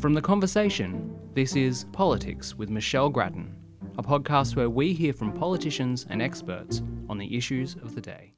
From The Conversation, this is Politics with Michelle Grattan, a podcast where we hear from politicians and experts on the issues of the day.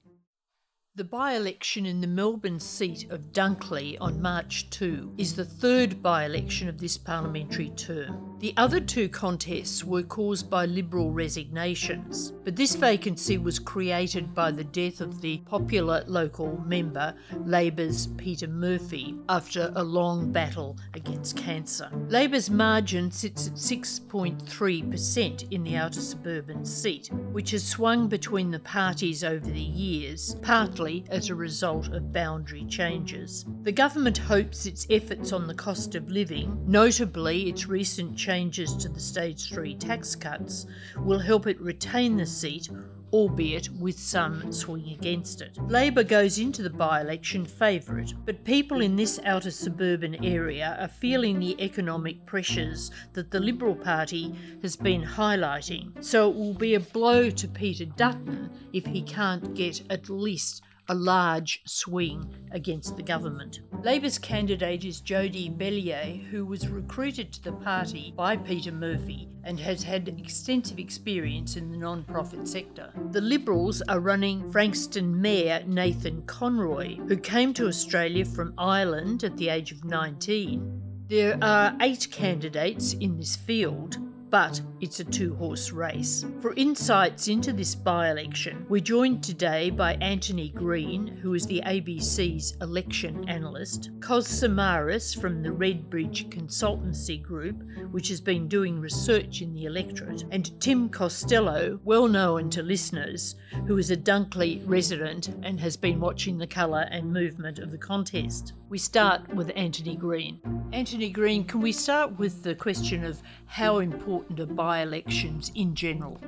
The by election in the Melbourne seat of Dunkley on March 2 is the third by election of this parliamentary term. The other two contests were caused by Liberal resignations, but this vacancy was created by the death of the popular local member, Labor's Peter Murphy, after a long battle against cancer. Labor's margin sits at 6.3% in the outer suburban seat, which has swung between the parties over the years, partly as a result of boundary changes. The government hopes its efforts on the cost of living, notably its recent changes to the Stage 3 tax cuts, will help it retain the seat albeit with some swing against it. Labor goes into the by election favourite, but people in this outer suburban area are feeling the economic pressures that the Liberal Party has been highlighting, so it will be a blow to Peter Dutton if he can't get at least a large swing against the government. Labor's candidate is Jodie Belyea, who was recruited to the party by Peter Murphy and has had extensive experience in the non-profit sector. The Liberals are running Frankston Mayor Nathan Conroy, who came to Australia from Ireland at the age of 19. There are eight candidates in this field, but it's a two horse race. For insights into this by election, we're joined today by Antony Green, who is the ABC's election analyst, Kos Samaras from the Redbridge Consultancy Group, which has been doing research in the electorate, and Tim Costello, well known to listeners, who is a Dunkley resident and has been watching the colour and movement of the contest. We start with Antony Green. Antony Green, can we start with the question of how important are by elections in general?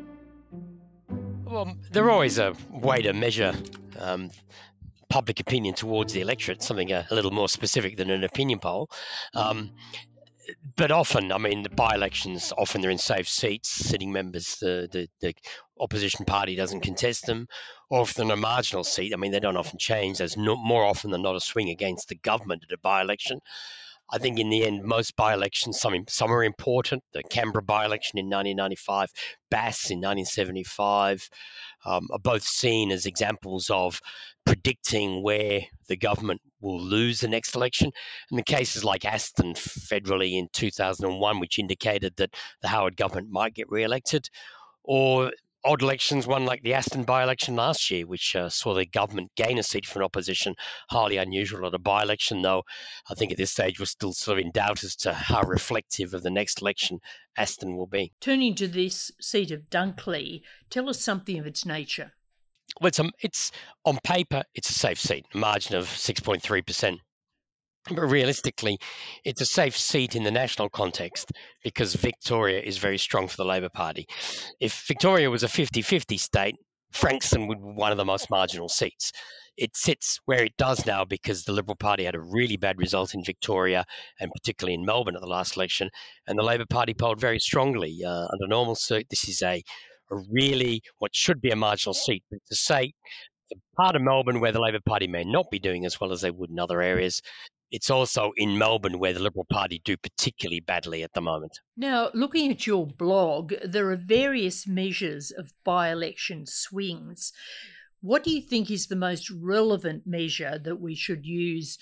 Well, they're always a way to measure um, public opinion towards the electorate, something a, a, little more specific than an opinion poll. Um, but often, I mean, the by-elections often they're in safe seats, sitting members. The, the, the opposition party doesn't contest them, or if they're in a marginal seat, I mean, they don't often change. There's no, more often than not a swing against the government at a by-election. I think in the end, most by-elections, some some are important. The Canberra by-election in 1995, Bass in 1975, um, are both seen as examples of predicting where the government will lose the next election. And the cases like Aston federally in 2001, which indicated that the Howard government might get re-elected, or odd elections, one like the Aston by election last year, which uh, saw the government gain a seat from opposition, highly unusual at a by election, though I think at this stage we're still sort of in doubt as to how reflective of the next election Aston will be. Turning to this seat of Dunkley, tell us something of its nature. Well, it's, um, it's on paper, it's a safe seat, a margin of 6.3%. But realistically, it's a safe seat in the national context because Victoria is very strong for the Labor Party. If Victoria was a 50 50 state, Frankston would be one of the most marginal seats. It sits where it does now because the Liberal Party had a really bad result in Victoria and particularly in Melbourne at the last election, and the Labor Party polled very strongly. Uh, under normal suit, this is a, a really what should be a marginal seat, but to say the part of Melbourne where the Labor Party may not be doing as well as they would in other areas, it's also in Melbourne where the Liberal Party do particularly badly at the moment. Now, looking at your blog, there are various measures of by election swings. What do you think is the most relevant measure that we should use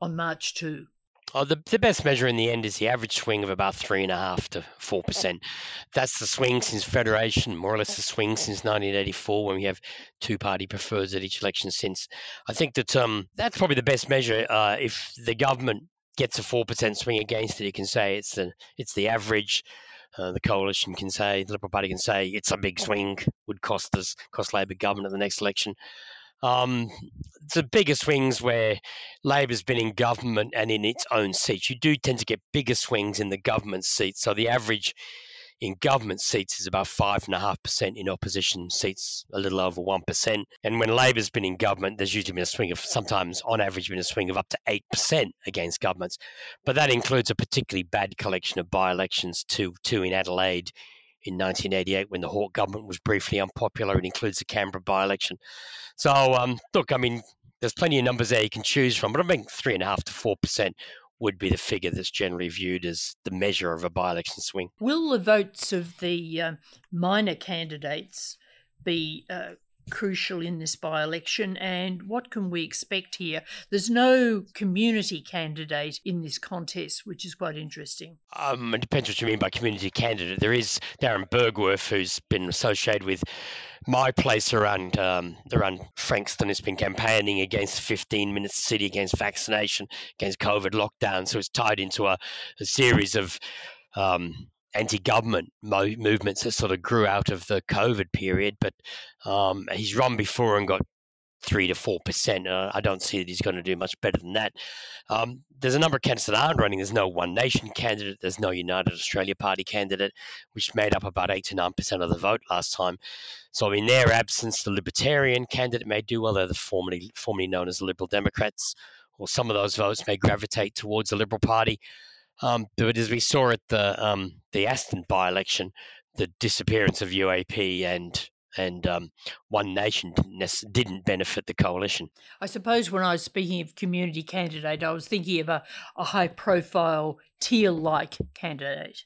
on March 2? Oh, the, the best measure in the end is the average swing of about three and a half to four percent. That's the swing since Federation, more or less the swing since 1984, when we have two-party prefers at each election since. I think that um, that's probably the best measure. Uh, if the government gets a four percent swing against it, you can say it's the it's the average. Uh, the coalition can say, the Liberal Party can say, it's a big swing, would cost us, cost Labor government at the next election. Um, the bigger swings where Labor's been in government and in its own seats, you do tend to get bigger swings in the government seats. So the average in government seats is about five and a half percent. In opposition seats, a little over one percent. And when Labor's been in government, there's usually been a swing of sometimes, on average, been a swing of up to eight percent against governments. But that includes a particularly bad collection of by-elections, two two in Adelaide in 1988 when the Hawke government was briefly unpopular. It includes the Canberra by-election. So, um, look, I mean, there's plenty of numbers there you can choose from, but I think three and a half to four percent would be the figure that's generally viewed as the measure of a by election swing. Will the votes of the uh, minor candidates be uh, crucial in this by election and what can we expect here? There's no community candidate in this contest, which is quite interesting. Um, it depends what you mean by community candidate. There is Darren Bergwerf, who's been associated with my place around um, around Frankston has been campaigning against 15 minutes city, against vaccination, against COVID lockdown. So it's tied into a, a series of um, anti-government mo- movements that sort of grew out of the COVID period. But um, he's run before and got three to four percent. Uh, I don't see that he's going to do much better than that. Um, there's a number of candidates that aren't running. There's no One Nation candidate. There's no United Australia Party candidate, which made up about eight to nine percent of the vote last time. So in their absence, the Libertarian candidate may do well. They're the formerly formerly known as the Liberal Democrats, or some of those votes may gravitate towards the Liberal Party. Um, but as we saw at the um, the Aston by-election, the disappearance of UAP and and um, One Nation didn't, didn't benefit the coalition. I suppose when I was speaking of community candidate, I was thinking of a, a high-profile Teal-like candidate.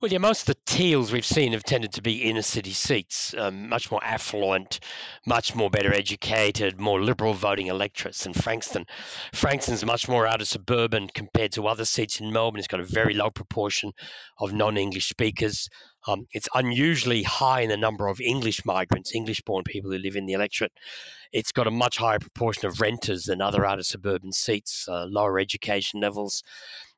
Well, yeah, most of the teals we've seen have tended to be inner city seats, um, much more affluent, much more better educated, more liberal voting electorates than Frankston. Frankston's much more outer suburban compared to other seats in Melbourne. It's got a very low proportion of non English speakers. Um, it's unusually high in the number of English migrants, English born people who live in the electorate. It's got a much higher proportion of renters than other outer suburban seats, uh, lower education levels.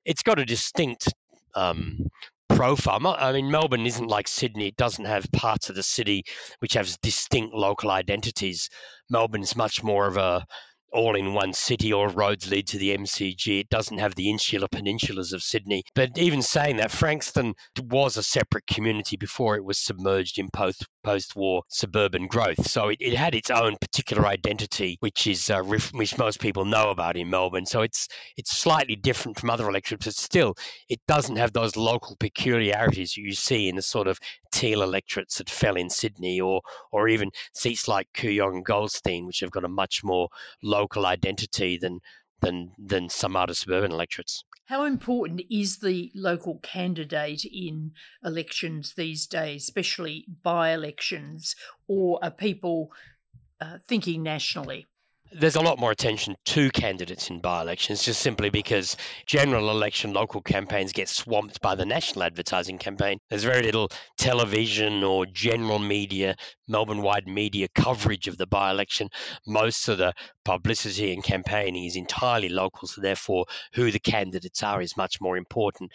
It's got a distinct um, profile. I mean, Melbourne isn't like Sydney. It doesn't have parts of the city which have distinct local identities. Melbourne is much more of a all in one city, all roads lead to the MCG. It doesn't have the insular peninsulas of Sydney. But even saying that, Frankston was a separate community before it was submerged in post post war suburban growth. So it, it had its own particular identity, which is uh, which most people know about in Melbourne. So it's it's slightly different from other electorates, but still it doesn't have those local peculiarities you see in the sort of teal electorates that fell in Sydney or or even seats like Kooyong and Goldstein, which have got a much more local identity than than than some other suburban electorates. How important is the local candidate in elections these days, especially by elections, or are people uh, thinking nationally? There's a lot more attention to candidates in by-elections just simply because general election local campaigns get swamped by the national advertising campaign. There's very little television or general media melbourne-wide media coverage of the by-election. Most of the publicity and campaigning is entirely local so therefore who the candidates are is much more important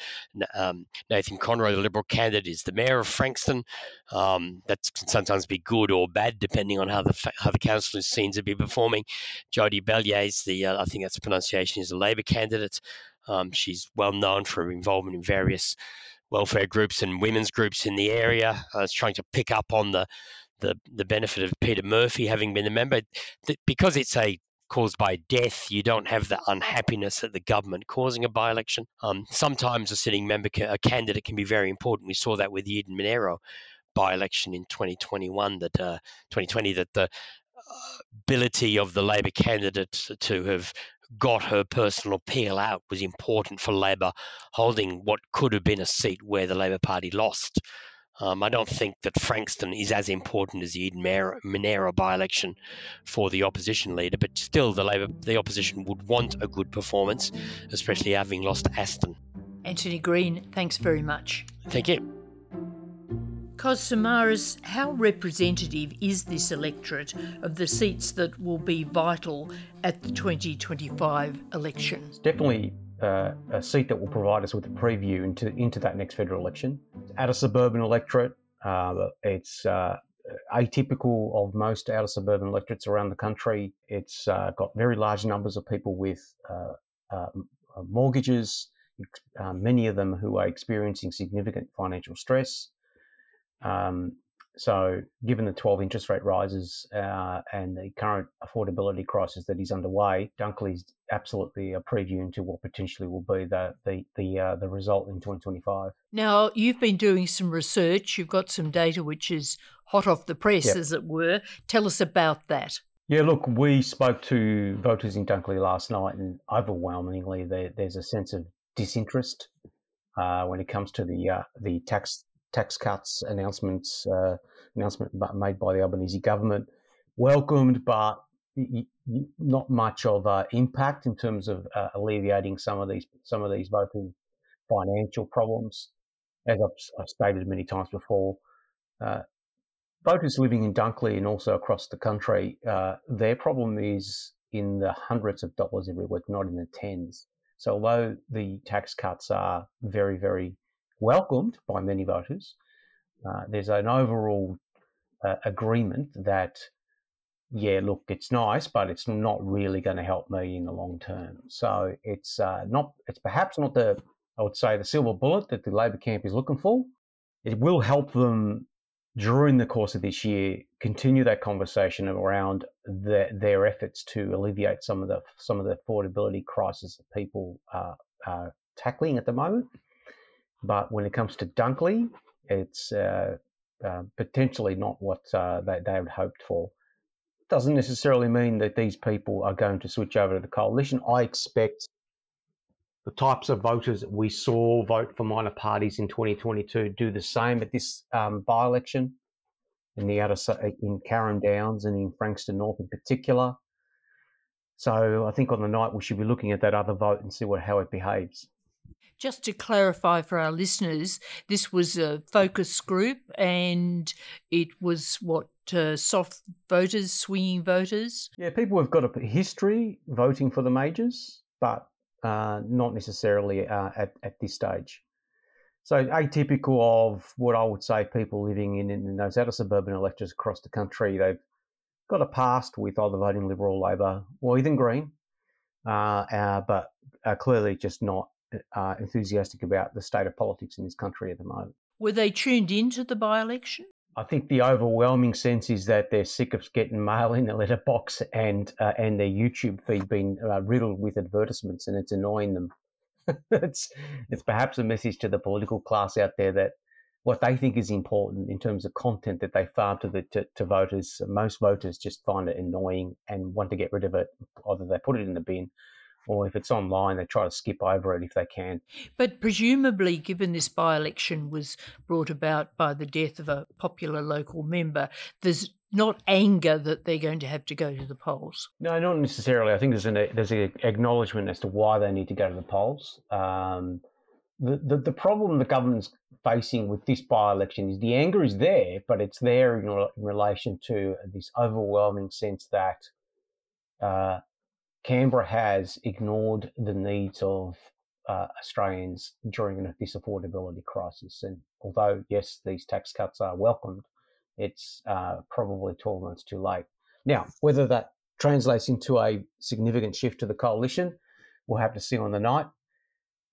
um, nathan conroy the liberal candidate is the mayor of frankston um, that can sometimes be good or bad depending on how the how the council is seen to be performing Jodie Belyea, the uh, I think that's the pronunciation, is a Labor candidate. Um, she's well known for her involvement in various welfare groups and women's groups in the area. Uh, it's trying to pick up on the, the the benefit of Peter Murphy having been a member. that Because it's a caused by death, you don't have the unhappiness at the government causing a by-election. Um, sometimes a sitting member, a candidate, can be very important. We saw that with the Eden Monaro by-election in 2021, that uh, 2020, that the ability of the Labor candidate to have got her personal appeal out was important for Labor holding what could have been a seat where the Labor Party lost. Um, I don't think that Frankston is as important as the Eden Monaro by-election for the opposition leader, but still, the Labor, the opposition would want a good performance, especially having lost Aston. Antony Green, thanks very much. Thank you. Kos Samaras, how representative is this electorate of the seats that will be vital at the 2025 election? It's definitely uh, a seat that will provide us with a preview into into that next federal election. At a suburban electorate, uh, it's uh, atypical of most outer suburban electorates around the country. It's uh, got very large numbers of people with uh, uh, mortgages, many of them who are experiencing significant financial stress. Um, so, given the 12 interest rate rises uh, and the current affordability crisis that is underway, Dunkley is absolutely a preview into what potentially will be the the the, uh, the result in 2025. Now, you've been doing some research. You've got some data which is hot off the press, yep. as it were. Tell us about that. Yeah, look, we spoke to voters in Dunkley last night, and overwhelmingly, there, there's a sense of disinterest uh, when it comes to the uh, the tax tax cuts announcements uh, announcement made by the Albanese government. Welcomed, but not much of uh, impact in terms of uh, alleviating some of these some of these voters' financial problems. As I've, I've stated many times before, uh, voters living in Dunkley and also across the country, uh, their problem is in the hundreds of dollars every week, not in the tens. So although the tax cuts are very, very welcomed by many voters, uh, there's an overall uh, agreement that, yeah, look, it's nice, but it's not really going to help me in the long term. So it's uh, not, it's perhaps not the, I would say, the silver bullet that the Labor camp is looking for. It will help them during the course of this year continue that conversation around the, their efforts to alleviate some of the some of the affordability crisis that people are, are tackling at the moment. But when it comes to Dunkley, it's uh, uh, potentially not what uh, they, they had hoped for. Doesn't necessarily mean that these people are going to switch over to the coalition. I expect the types of voters we saw vote for minor parties in 2022 do the same at this um, by-election in the outer in Carrum Downs and in Frankston North in particular. So I think on the night we should be looking at that other vote and see what how it behaves. Just to clarify for our listeners, this was a focus group and it was what uh, soft voters, swinging voters. Yeah, people have got a history voting for the majors, but uh, not necessarily uh, at, at this stage. So atypical of what I would say people living in, in those outer suburban electorates across the country, they've got a past with either voting Liberal, Labor, or even Green, uh, uh but are clearly just not uh, enthusiastic about the state of politics in this country at the moment. Were they tuned into the by-election? I think the overwhelming sense is that they're sick of getting mail in the letterbox and uh, and their YouTube feed being uh, riddled with advertisements, and it's annoying them. it's it's perhaps a message to the political class out there that what they think is important in terms of content that they farm to the to, to voters. Most voters just find it annoying and want to get rid of it. Either they put it in the bin or if it's online, they try to skip over it if they can. But presumably, given this by election was brought about by the death of a popular local member, there's not anger that they're going to have to go to the polls. No, not necessarily. I think there's an there's an acknowledgement as to why they need to go to the polls. Um, the, the the problem the government's facing with this by election is the anger is there, but it's there in, in relation to this overwhelming sense that uh, Canberra has ignored the needs of uh, Australians during this affordability crisis. And although, yes, these tax cuts are welcomed, it's uh, probably 12 months too late. Now, whether that translates into a significant shift to the coalition, we'll have to see on the night.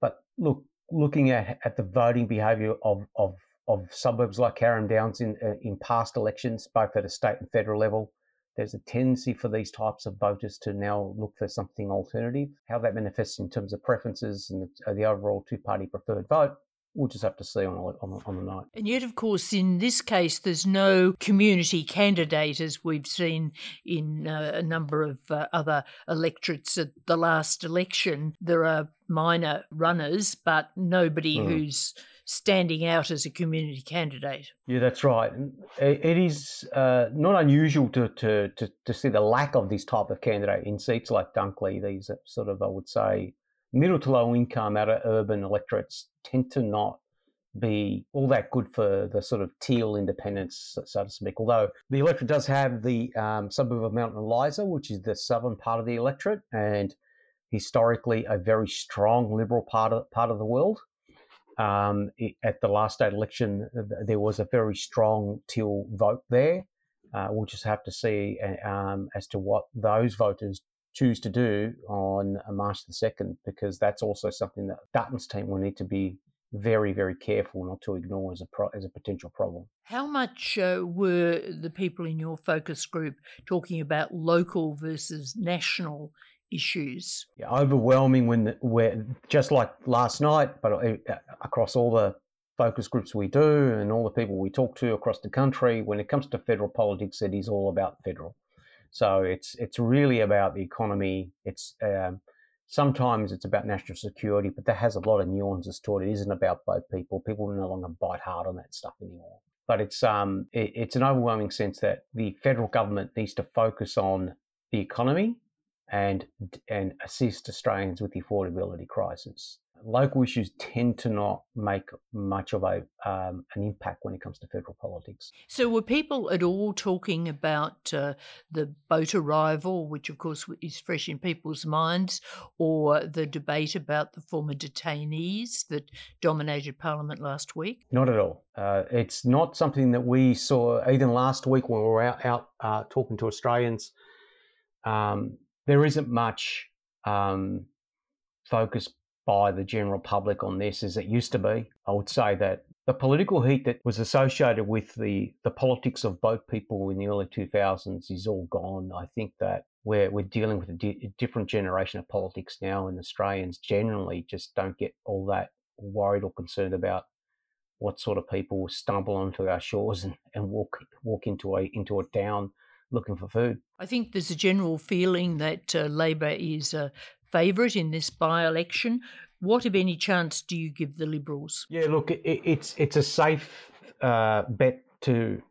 But look, looking at, at the voting behaviour of, of, of suburbs like Carrum Downs in, uh, in past elections, both at a state and federal level, there's a tendency for these types of voters to now look for something alternative. How that manifests in terms of preferences and the, uh, the overall two party preferred vote, we'll just have to see on, on, on, the night. And yet, of course, in this case, there's no community candidate as we've seen in uh, a number of uh, other electorates at the last election. There are minor runners, but nobody mm. who's standing out as a community candidate. Yeah, that's right. It is uh, not unusual to, to, to, to, see the lack of this type of candidate in seats like Dunkley. These sort of, I would say, middle to low income out of urban electorates tend to not be all that good for the sort of teal independents, so to speak. Although the electorate does have the um, suburb of Mount Eliza, which is the southern part of the electorate, and historically a very strong liberal part of part of the world um, at the last state election, there was a very strong Teal vote there. Uh, we'll just have to see um, as to what those voters choose to do on uh, March the 2nd, because that's also something that Dutton's team will need to be very, very careful not to ignore as a pro- as a potential problem. How much uh, were the people in your focus group talking about local versus national issues. Yeah, overwhelming when we're just like last night, but across all the focus groups we do and all the people we talk to across the country, when it comes to federal politics, it is all about federal. So it's it's really about the economy. It's um, sometimes it's about national security, but that has a lot of nuances to it. It isn't about both people. People no longer bite hard on that stuff anymore. But it's um it, it's an overwhelming sense that the federal government needs to focus on the economy and and assist Australians with the affordability crisis local issues tend to not make much of a um, an impact when it comes to federal politics. So, were people at all talking about uh, the boat arrival, which of course is fresh in people's minds, or the debate about the former detainees that dominated Parliament last week? Not at all. Uh, it's not something that we saw even last week when we were out, out uh, talking to Australians. Um, there isn't much um, focus by the general public on this as it used to be. I would say that the political heat that was associated with the, the politics of boat people in the early 2000s is all gone. I think that we're, we're dealing with a, di- different generation of politics now, and Australians generally just don't get all that worried or concerned about what sort of people stumble onto our shores and, and walk walk into a into a town looking for food. I think there's a general feeling that uh, Labor is a favourite in this by election. What, if any, chance do you give the Liberals? Yeah, look, it, it's it's a safe uh, bet to,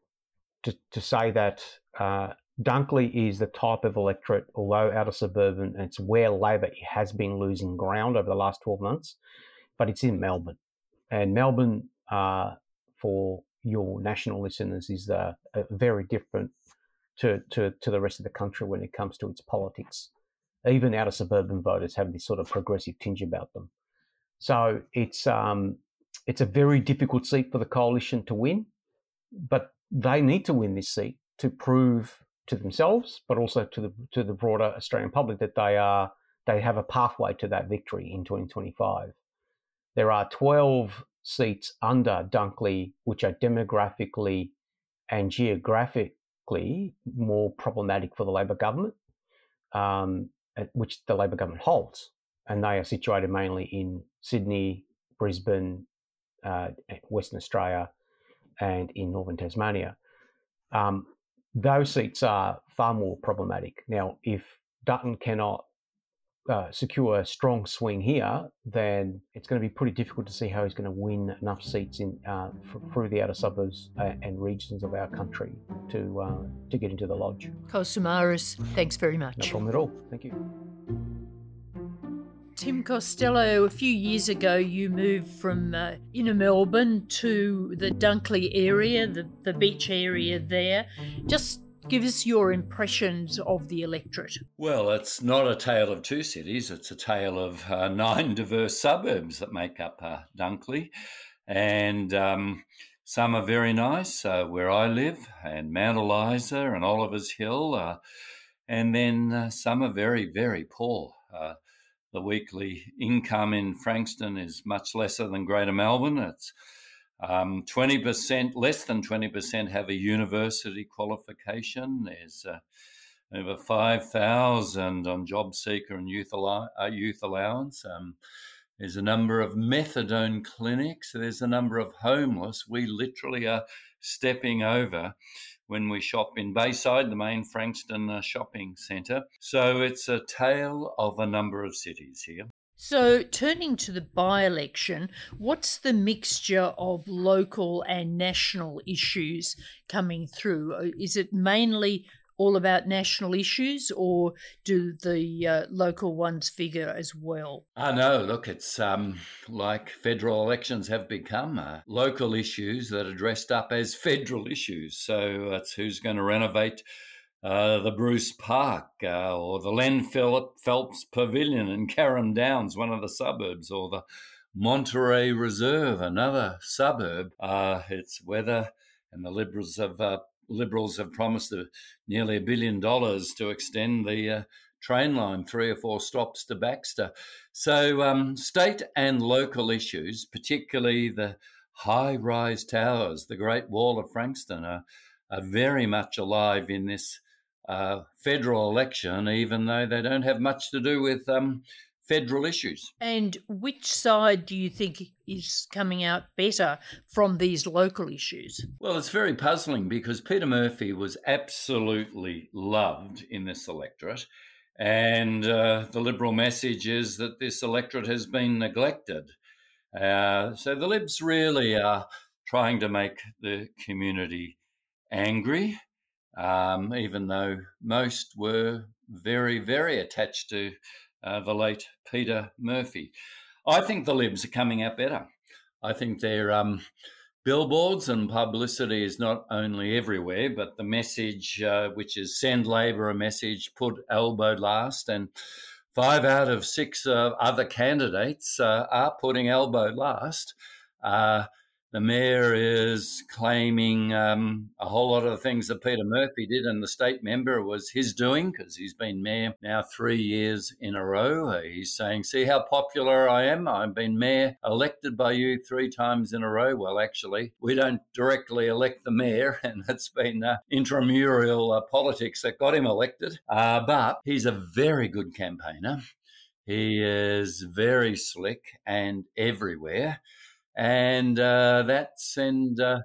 to to say that uh, Dunkley is the type of electorate, although out of suburban, and it's where Labor has been losing ground over the last twelve months, but it's in Melbourne, and Melbourne, uh, for your national listeners, is a very different to, to to the rest of the country when it comes to its politics even outer suburban voters have this sort of progressive tinge about them. So it's um, it's a very difficult seat for the coalition to win, but they need to win this seat to prove to themselves, but also to the to the broader Australian public that they are they have a pathway to that victory in 2025. There are 12 seats under Dunkley, which are demographically and more problematic for the Labor government. Um, which the Labor government holds, and they are situated mainly in Sydney, Brisbane, uh, Western Australia, and in northern Tasmania. Um, those seats are far more problematic. Now, if Dutton cannot uh, secure a strong swing here, then it's going to be pretty difficult to see how he's going to win enough seats in uh, f- through the outer suburbs uh, and regions of our country to uh, to get into the lodge. Kos Samaras, thanks very much. No problem at all. Thank you. Tim Costello, a few years ago, you moved from uh, inner Melbourne to the Dunkley area, the, the beach area there. Just Give us your impressions of the electorate. Well, it's not a tale of two cities, it's a tale of uh, nine diverse suburbs that make up uh, Dunkley. And um, some are very nice, uh, where I live, and Mount Eliza and Oliver's Hill. Uh, and then uh, some are very, very poor. Uh, the weekly income in Frankston is much lesser than Greater Melbourne. It's um, 20%, less than 20% have a university qualification. There's uh, over 5,000 on job seeker and youth, allow- uh, youth allowance. Um, there's a number of methadone clinics. There's a number of homeless. We literally are stepping over when we shop in Bayside, the main Frankston uh, shopping centre. So it's a tale of a number of cities here. So, turning to the by election, what's the mixture of local and national issues coming through? Uh, is it mainly all about national issues, or do the uh, local ones figure as well? I know. Look, it's um, like federal elections have become uh, local issues that are dressed up as federal issues. So that's who's going to renovate uh, the Bruce Park uh, or the Len Phelps Pavilion in Carrum Downs, one of the suburbs, or the Monterey Reserve, another suburb. Uh, it's weather, and the Liberals have uh, Liberals have promised nearly a billion dollars to extend the uh, train line three or four stops to Baxter. So, um, state and local issues, particularly the high rise towers, the Great Wall of Frankston, are, are very much alive in this uh, federal election, even though they don't have much to do with um, federal issues. And which side do you think is coming out better from these local issues? Well, it's very puzzling because Peter Murphy was absolutely loved in this electorate. And uh, the Liberal message is that this electorate has been neglected. Uh, so the Libs really are trying to make the community angry, um, even though most were very, very attached to uh, the late Peter Murphy. I think the Libs are coming out better. I think their um, billboards and publicity is not only everywhere, but the message, uh, which is send Labor a message, put Albo last, and five out of six uh, other candidates uh, are putting Albo last. The mayor is claiming um, a whole lot of the things that Peter Murphy did, and the state member was his doing because he's been mayor now three years in a row. Uh, he's saying, See how popular I am? I've been mayor elected by you three times in a row. Well, actually, we don't directly elect the mayor, and it's been uh, intramural uh, politics that got him elected. Uh, but he's a very good campaigner. He is very slick and everywhere and uh, that send uh,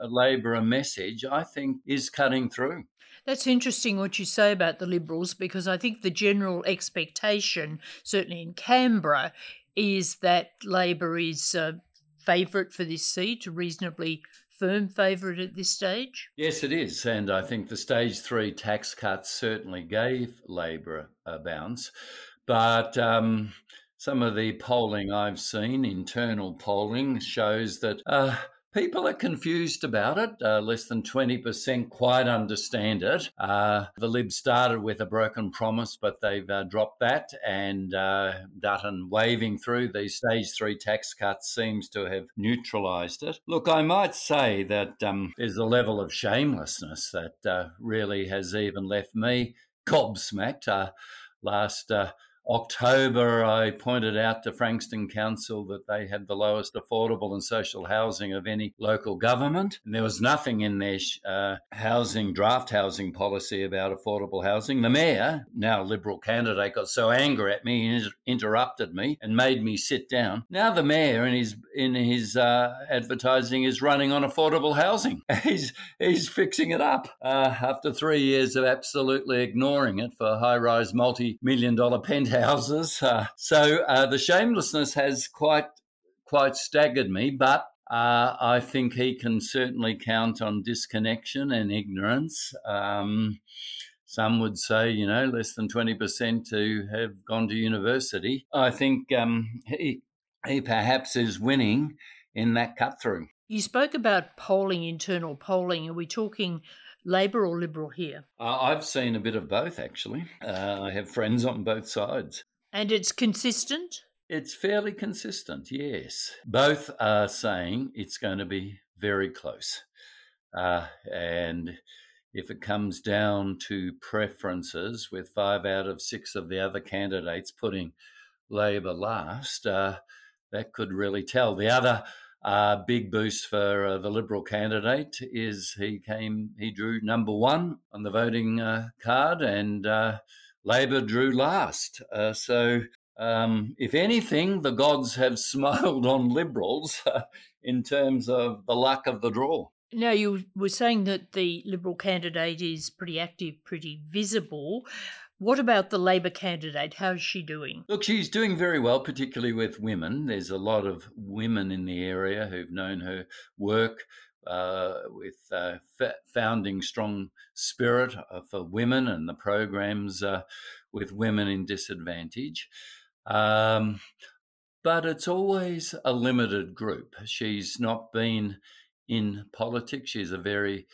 Labor a message, I think, is cutting through. That's interesting what you say about the Liberals because I think the general expectation, certainly in Canberra, is that Labor is a favourite for this seat, a reasonably firm favourite at this stage? Yes, it is. And I think the stage three tax cuts certainly gave Labor a bounce. But um, some of the polling I've seen, internal polling, shows that uh, people are confused about it. Uh, less than 20% quite understand it. Uh, the Libs started with a broken promise, but they've uh, dropped that, and uh, Dutton waving through these stage three tax cuts seems to have neutralised it. Look, I might say that um, there's a level of shamelessness that uh, really has even left me gobsmacked. Uh, last October, I pointed out to Frankston Council that they had the lowest affordable and social housing of any local government. And there was nothing in their uh, housing, draft housing policy about affordable housing. The mayor, now Liberal candidate, got so angry at me, he interrupted me and made me sit down. Now the mayor in his in his uh, advertising is running on affordable housing. he's he's fixing it up uh, after three years of absolutely ignoring it for high-rise multi-million dollar penthouse houses. Uh, so uh, the shamelessness has quite quite staggered me, but uh, I think he can certainly count on disconnection and ignorance. Um, some would say, you know, less than 20% to have gone to university. I think um, he, he perhaps is winning in that cut through. You spoke about polling, internal polling. Are we talking Labor or Liberal here? Uh, I've seen a bit of both, actually. Uh, I have friends on both sides. And it's consistent? It's fairly consistent, yes. Both are saying it's going to be very close. Uh, and if it comes down to preferences, with five out of six of the other candidates putting Labor last, uh, that could really tell. The other uh, big boost for uh, the Liberal candidate is he came, he drew number one on the voting uh, card, and uh, Labor drew last. Uh, so, um, if anything, the gods have smiled on Liberals in terms of the luck of the draw. Now, you were saying that the Liberal candidate is pretty active, pretty visible. What about the Labor candidate? How's she doing? Look, she's doing very well, particularly with women. There's a lot of women in the area who've known her work uh, with uh, f- founding strong spirit uh, for women and the programs uh, with women in disadvantage. Um, but it's always a limited group. She's not been in politics. She's a very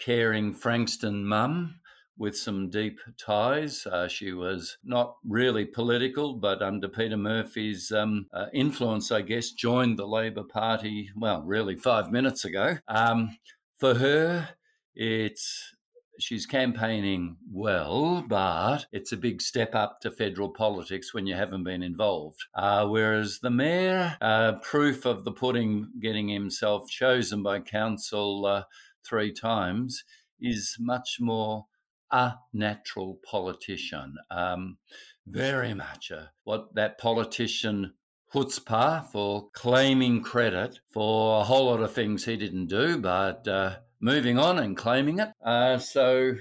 caring Frankston mum with some deep ties. Uh, she was not really political, but under Peter Murphy's um, uh, influence, I guess, joined the Labor Party, well, really five minutes ago. Um, for her, it's she's campaigning well, but it's a big step up to federal politics when you haven't been involved. Uh, whereas the mayor, uh, proof of the pudding getting himself chosen by council uh, three times, is much more a natural politician. Um, very much a, what that politician chutzpah for claiming credit for a whole lot of things he didn't do, but uh, moving on and claiming it. Uh, so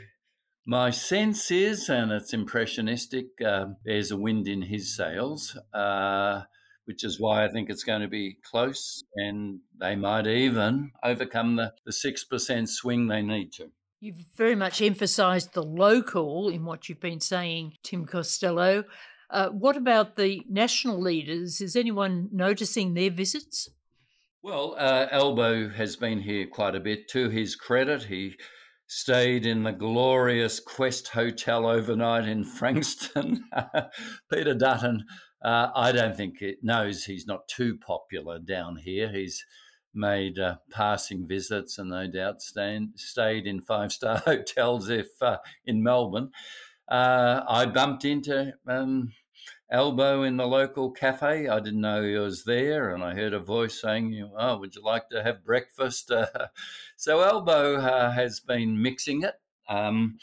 my sense is, and it's impressionistic, uh, there's a wind in his sails, uh, which is why I think it's going to be close and they might even overcome the, the 6% swing they need to. You've very much emphasised the local in what you've been saying, Tim Costello. Uh, what about the national leaders? Is anyone noticing their visits? Well, uh, Albo has been here quite a bit. To his credit, he stayed in the glorious Quest Hotel overnight in Frankston. Peter Dutton, uh, I don't think it knows he's not too popular down here. He's made uh, passing visits and no doubt stayed, stayed in five star hotels if uh, in Melbourne. Uh, I bumped into um, Albo in the local cafe. I didn't know he was there, and I heard a voice saying, "Oh, would you like to have breakfast?" So Albo uh, has been mixing it, um,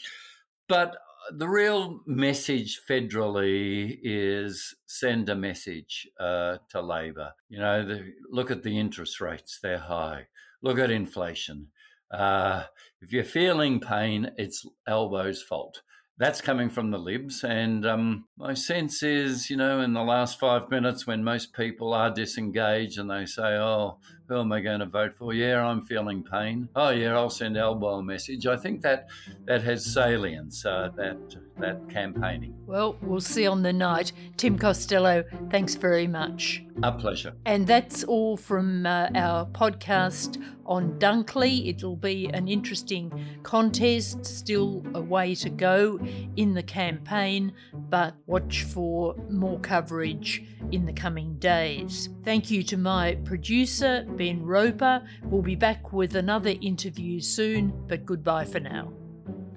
but the real message federally is send a message uh, to Labor. You know, the, look at the interest rates; they're high. Look at inflation. Uh, if you're feeling pain, it's Albo's fault that's coming from the Libs. And um, my sense is, you know, in the last five minutes when most people are disengaged and they say, oh, who am I going to vote for? Yeah, I'm feeling pain. Oh, yeah, I'll send Albo a message. I think that that has salience, uh, that, that campaigning. Well, we'll see on the night. Tim Costello, thanks very much. A pleasure. And that's all from uh, our podcast on Dunkley. It'll be an interesting contest, still a way to go in the campaign, but watch for more coverage in the coming days. Thank you to my producer, Ben Roper. We'll be back with another interview soon, but goodbye for now.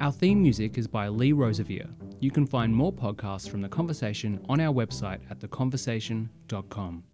Our theme music is by Lee Rosevere. You can find more podcasts from The Conversation on our website at theconversation.com.